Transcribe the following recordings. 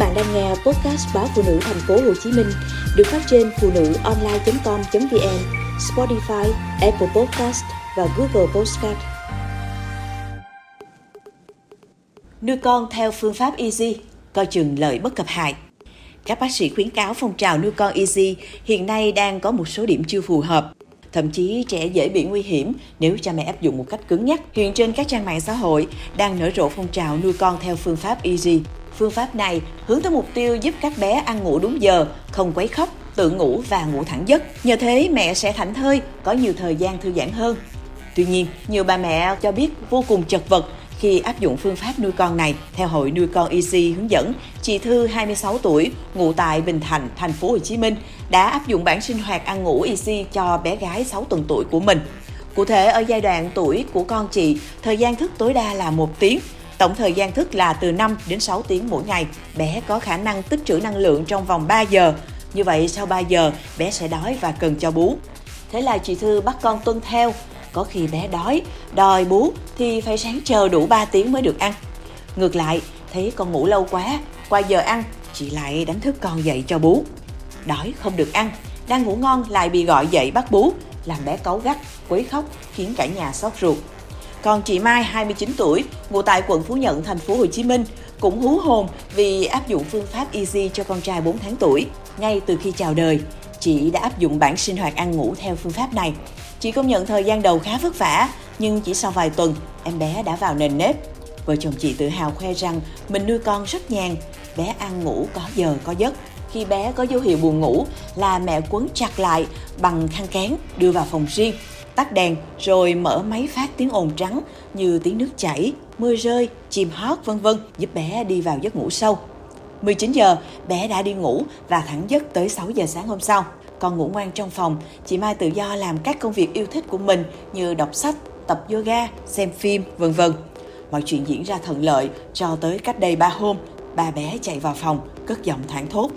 bạn đang nghe podcast báo phụ nữ thành phố Hồ Chí Minh được phát trên phụ nữ online.com.vn, Spotify, Apple Podcast và Google Podcast. Nuôi con theo phương pháp Easy, coi chừng lợi bất cập hại. Các bác sĩ khuyến cáo phong trào nuôi con Easy hiện nay đang có một số điểm chưa phù hợp. Thậm chí trẻ dễ bị nguy hiểm nếu cha mẹ áp dụng một cách cứng nhắc. Hiện trên các trang mạng xã hội đang nở rộ phong trào nuôi con theo phương pháp Easy. Phương pháp này hướng tới mục tiêu giúp các bé ăn ngủ đúng giờ, không quấy khóc, tự ngủ và ngủ thẳng giấc. Nhờ thế mẹ sẽ thảnh thơi, có nhiều thời gian thư giãn hơn. Tuy nhiên, nhiều bà mẹ cho biết vô cùng chật vật khi áp dụng phương pháp nuôi con này. Theo Hội nuôi con EC hướng dẫn, chị Thư 26 tuổi, ngụ tại Bình Thạnh, thành phố Hồ Chí Minh đã áp dụng bản sinh hoạt ăn ngủ EC cho bé gái 6 tuần tuổi của mình. Cụ thể ở giai đoạn tuổi của con chị, thời gian thức tối đa là một tiếng, Tổng thời gian thức là từ 5 đến 6 tiếng mỗi ngày. Bé có khả năng tích trữ năng lượng trong vòng 3 giờ. Như vậy sau 3 giờ, bé sẽ đói và cần cho bú. Thế là chị Thư bắt con tuân theo. Có khi bé đói, đòi bú thì phải sáng chờ đủ 3 tiếng mới được ăn. Ngược lại, thấy con ngủ lâu quá, qua giờ ăn, chị lại đánh thức con dậy cho bú. Đói không được ăn, đang ngủ ngon lại bị gọi dậy bắt bú, làm bé cáu gắt, quấy khóc, khiến cả nhà xót ruột. Còn chị Mai 29 tuổi, ngụ tại quận Phú Nhuận, thành phố Hồ Chí Minh, cũng hú hồn vì áp dụng phương pháp Easy cho con trai 4 tháng tuổi. Ngay từ khi chào đời, chị đã áp dụng bản sinh hoạt ăn ngủ theo phương pháp này. Chị công nhận thời gian đầu khá vất vả, nhưng chỉ sau vài tuần, em bé đã vào nền nếp. Vợ chồng chị tự hào khoe rằng mình nuôi con rất nhàn, bé ăn ngủ có giờ có giấc. Khi bé có dấu hiệu buồn ngủ là mẹ quấn chặt lại bằng khăn kén đưa vào phòng riêng tắt đèn rồi mở máy phát tiếng ồn trắng như tiếng nước chảy, mưa rơi, chim hót vân vân giúp bé đi vào giấc ngủ sâu. 19 giờ, bé đã đi ngủ và thẳng giấc tới 6 giờ sáng hôm sau. Còn ngủ ngoan trong phòng, chị Mai tự do làm các công việc yêu thích của mình như đọc sách, tập yoga, xem phim, vân vân. Mọi chuyện diễn ra thuận lợi cho tới cách đây 3 hôm, ba bé chạy vào phòng, cất giọng thảng thốt.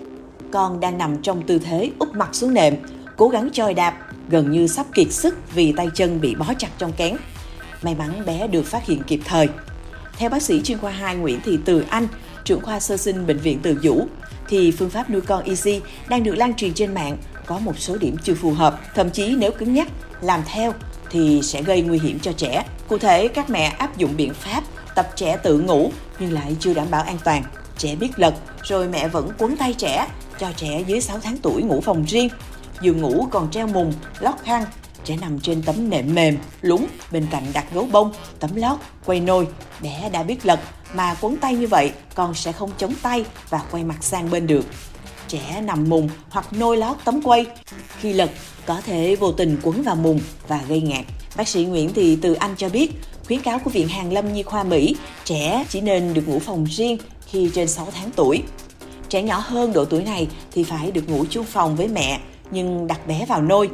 Con đang nằm trong tư thế úp mặt xuống nệm, cố gắng choi đạp gần như sắp kiệt sức vì tay chân bị bó chặt trong kén. May mắn bé được phát hiện kịp thời. Theo bác sĩ chuyên khoa 2 Nguyễn Thị Từ Anh, trưởng khoa sơ sinh bệnh viện Từ Dũ, thì phương pháp nuôi con Easy đang được lan truyền trên mạng có một số điểm chưa phù hợp, thậm chí nếu cứng nhắc làm theo thì sẽ gây nguy hiểm cho trẻ. Cụ thể, các mẹ áp dụng biện pháp tập trẻ tự ngủ nhưng lại chưa đảm bảo an toàn. Trẻ biết lật, rồi mẹ vẫn quấn tay trẻ, cho trẻ dưới 6 tháng tuổi ngủ phòng riêng giường ngủ còn treo mùng, lót khăn. Trẻ nằm trên tấm nệm mềm, lúng, bên cạnh đặt gấu bông, tấm lót, quay nôi. Bé đã biết lật, mà quấn tay như vậy con sẽ không chống tay và quay mặt sang bên được. Trẻ nằm mùng hoặc nôi lót tấm quay. Khi lật, có thể vô tình quấn vào mùng và gây ngạt. Bác sĩ Nguyễn Thị Từ Anh cho biết, khuyến cáo của Viện Hàn Lâm Nhi khoa Mỹ, trẻ chỉ nên được ngủ phòng riêng khi trên 6 tháng tuổi. Trẻ nhỏ hơn độ tuổi này thì phải được ngủ chung phòng với mẹ nhưng đặt bé vào nôi.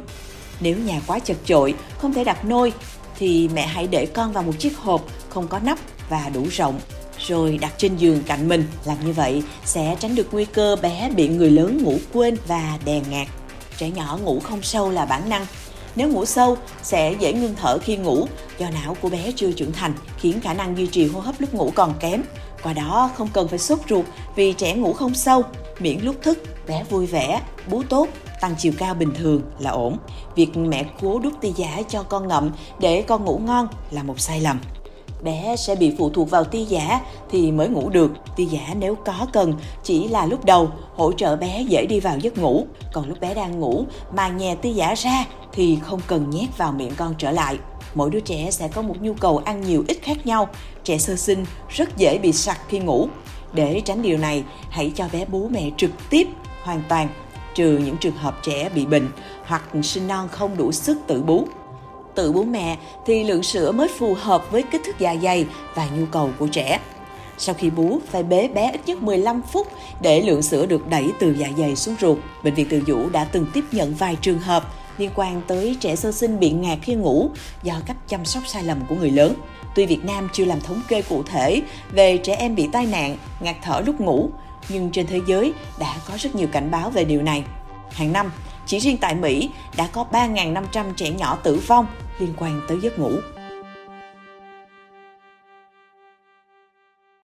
Nếu nhà quá chật chội, không thể đặt nôi, thì mẹ hãy để con vào một chiếc hộp không có nắp và đủ rộng, rồi đặt trên giường cạnh mình. Làm như vậy sẽ tránh được nguy cơ bé bị người lớn ngủ quên và đè ngạt. Trẻ nhỏ ngủ không sâu là bản năng. Nếu ngủ sâu sẽ dễ ngưng thở khi ngủ do não của bé chưa trưởng thành khiến khả năng duy trì hô hấp lúc ngủ còn kém. Qua đó không cần phải sốt ruột vì trẻ ngủ không sâu, miễn lúc thức bé vui vẻ, bú tốt tăng chiều cao bình thường là ổn. Việc mẹ cố đút ti giả cho con ngậm để con ngủ ngon là một sai lầm. Bé sẽ bị phụ thuộc vào ti giả thì mới ngủ được. Ti giả nếu có cần chỉ là lúc đầu hỗ trợ bé dễ đi vào giấc ngủ. Còn lúc bé đang ngủ mà nhè ti giả ra thì không cần nhét vào miệng con trở lại. Mỗi đứa trẻ sẽ có một nhu cầu ăn nhiều ít khác nhau. Trẻ sơ sinh rất dễ bị sặc khi ngủ. Để tránh điều này, hãy cho bé bú mẹ trực tiếp hoàn toàn trừ những trường hợp trẻ bị bệnh hoặc sinh non không đủ sức tự bú. Tự bú mẹ thì lượng sữa mới phù hợp với kích thước dạ dày và nhu cầu của trẻ. Sau khi bú, phải bế bé ít nhất 15 phút để lượng sữa được đẩy từ dạ dày xuống ruột. Bệnh viện Từ Dũ đã từng tiếp nhận vài trường hợp liên quan tới trẻ sơ sinh bị ngạt khi ngủ do cách chăm sóc sai lầm của người lớn. Tuy Việt Nam chưa làm thống kê cụ thể về trẻ em bị tai nạn, ngạt thở lúc ngủ, nhưng trên thế giới đã có rất nhiều cảnh báo về điều này. Hàng năm, chỉ riêng tại Mỹ đã có 3.500 trẻ nhỏ tử vong liên quan tới giấc ngủ.